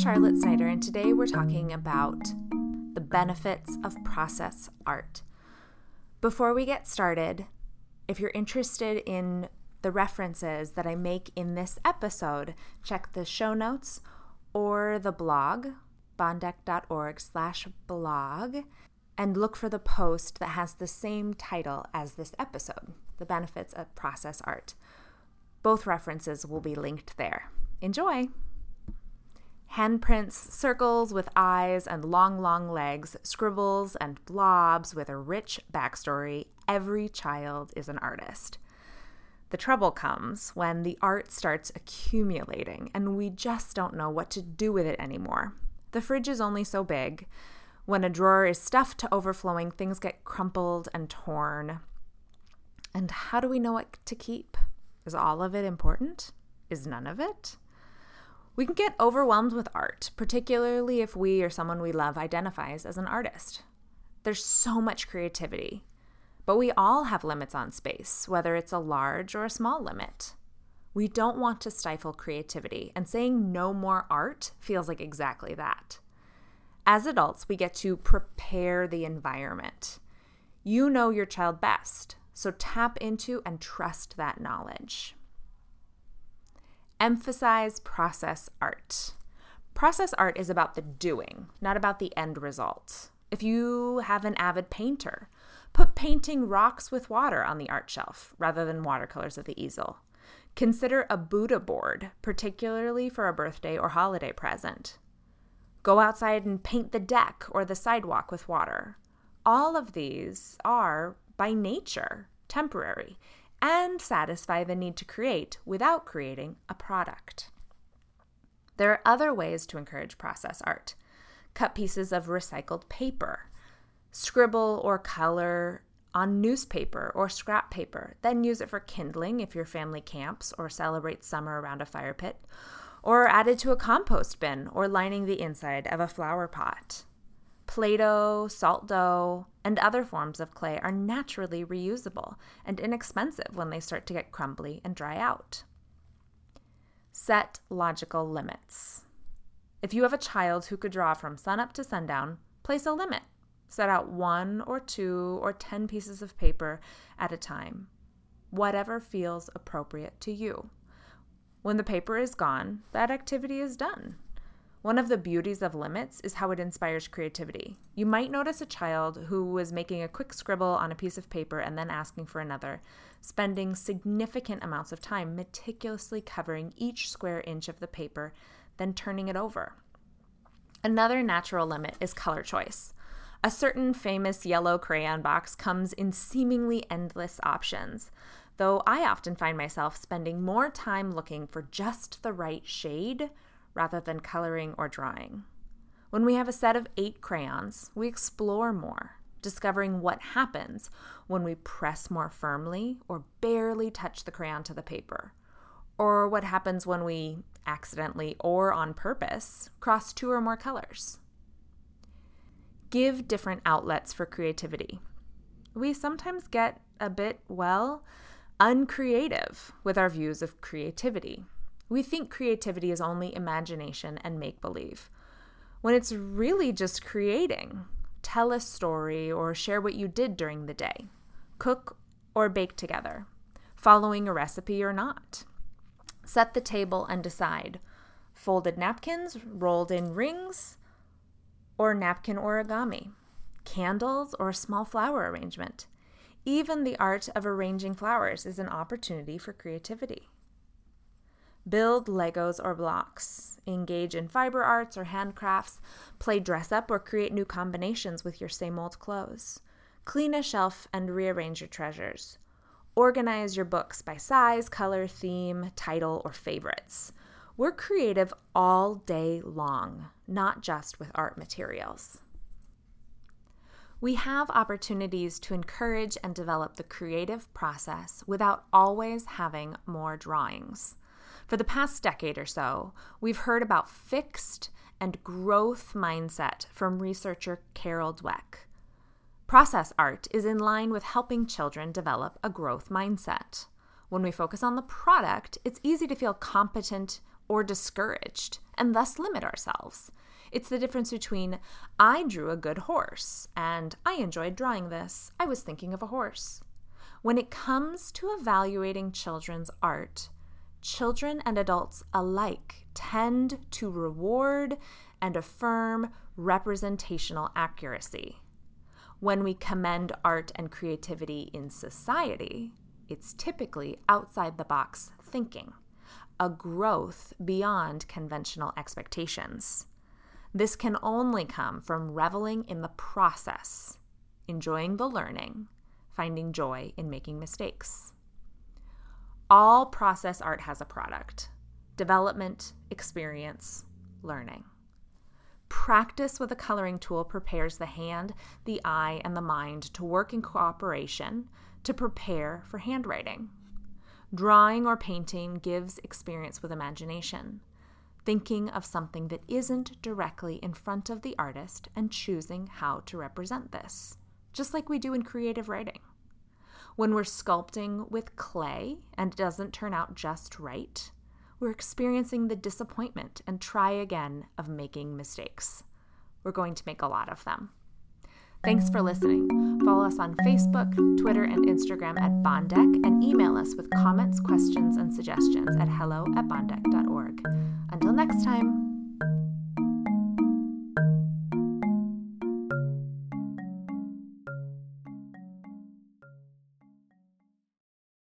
Charlotte Snyder, and today we're talking about the benefits of process art. Before we get started, if you're interested in the references that I make in this episode, check the show notes or the blog, bondec.org slash blog, and look for the post that has the same title as this episode, The Benefits of Process Art. Both references will be linked there. Enjoy! Handprints, circles with eyes and long, long legs, scribbles and blobs with a rich backstory. Every child is an artist. The trouble comes when the art starts accumulating and we just don't know what to do with it anymore. The fridge is only so big. When a drawer is stuffed to overflowing, things get crumpled and torn. And how do we know what to keep? Is all of it important? Is none of it? We can get overwhelmed with art, particularly if we or someone we love identifies as an artist. There's so much creativity, but we all have limits on space, whether it's a large or a small limit. We don't want to stifle creativity, and saying no more art feels like exactly that. As adults, we get to prepare the environment. You know your child best, so tap into and trust that knowledge. Emphasize process art. Process art is about the doing, not about the end result. If you have an avid painter, put painting rocks with water on the art shelf rather than watercolors at the easel. Consider a Buddha board, particularly for a birthday or holiday present. Go outside and paint the deck or the sidewalk with water. All of these are, by nature, temporary and satisfy the need to create without creating a product. There are other ways to encourage process art. Cut pieces of recycled paper, scribble or color on newspaper or scrap paper, then use it for kindling if your family camps or celebrates summer around a fire pit, or add it to a compost bin or lining the inside of a flower pot. Play Doh, salt dough, and other forms of clay are naturally reusable and inexpensive when they start to get crumbly and dry out. Set logical limits. If you have a child who could draw from sunup to sundown, place a limit. Set out one or two or ten pieces of paper at a time, whatever feels appropriate to you. When the paper is gone, that activity is done. One of the beauties of limits is how it inspires creativity. You might notice a child who was making a quick scribble on a piece of paper and then asking for another, spending significant amounts of time meticulously covering each square inch of the paper, then turning it over. Another natural limit is color choice. A certain famous yellow crayon box comes in seemingly endless options, though I often find myself spending more time looking for just the right shade rather than coloring or drawing. When we have a set of eight crayons, we explore more, discovering what happens when we press more firmly or barely touch the crayon to the paper, or what happens when we accidentally or on purpose cross two or more colors. Give different outlets for creativity. We sometimes get a bit, well, uncreative with our views of creativity. We think creativity is only imagination and make believe, when it's really just creating. Tell a story or share what you did during the day, cook or bake together, following a recipe or not. Set the table and decide folded napkins, rolled in rings, or napkin origami, candles, or a small flower arrangement. Even the art of arranging flowers is an opportunity for creativity. Build Legos or blocks. Engage in fiber arts or handcrafts. Play dress up or create new combinations with your same old clothes. Clean a shelf and rearrange your treasures. Organize your books by size, color, theme, title, or favorites. We're creative all day long, not just with art materials. We have opportunities to encourage and develop the creative process without always having more drawings. For the past decade or so, we've heard about fixed and growth mindset from researcher Carol Dweck. Process art is in line with helping children develop a growth mindset. When we focus on the product, it's easy to feel competent or discouraged, and thus limit ourselves. It's the difference between I drew a good horse and I enjoyed drawing this. I was thinking of a horse. When it comes to evaluating children's art, children and adults alike tend to reward and affirm representational accuracy. When we commend art and creativity in society, it's typically outside the box thinking, a growth beyond conventional expectations. This can only come from reveling in the process, enjoying the learning, finding joy in making mistakes. All process art has a product development, experience, learning. Practice with a coloring tool prepares the hand, the eye, and the mind to work in cooperation to prepare for handwriting. Drawing or painting gives experience with imagination, thinking of something that isn't directly in front of the artist and choosing how to represent this, just like we do in creative writing. When we're sculpting with clay and it doesn't turn out just right, we're experiencing the disappointment and try again of making mistakes. We're going to make a lot of them. Thanks for listening. Follow us on Facebook, Twitter, and Instagram at Bondec and email us with comments, questions, and suggestions at hello at bondec.org. Until next time.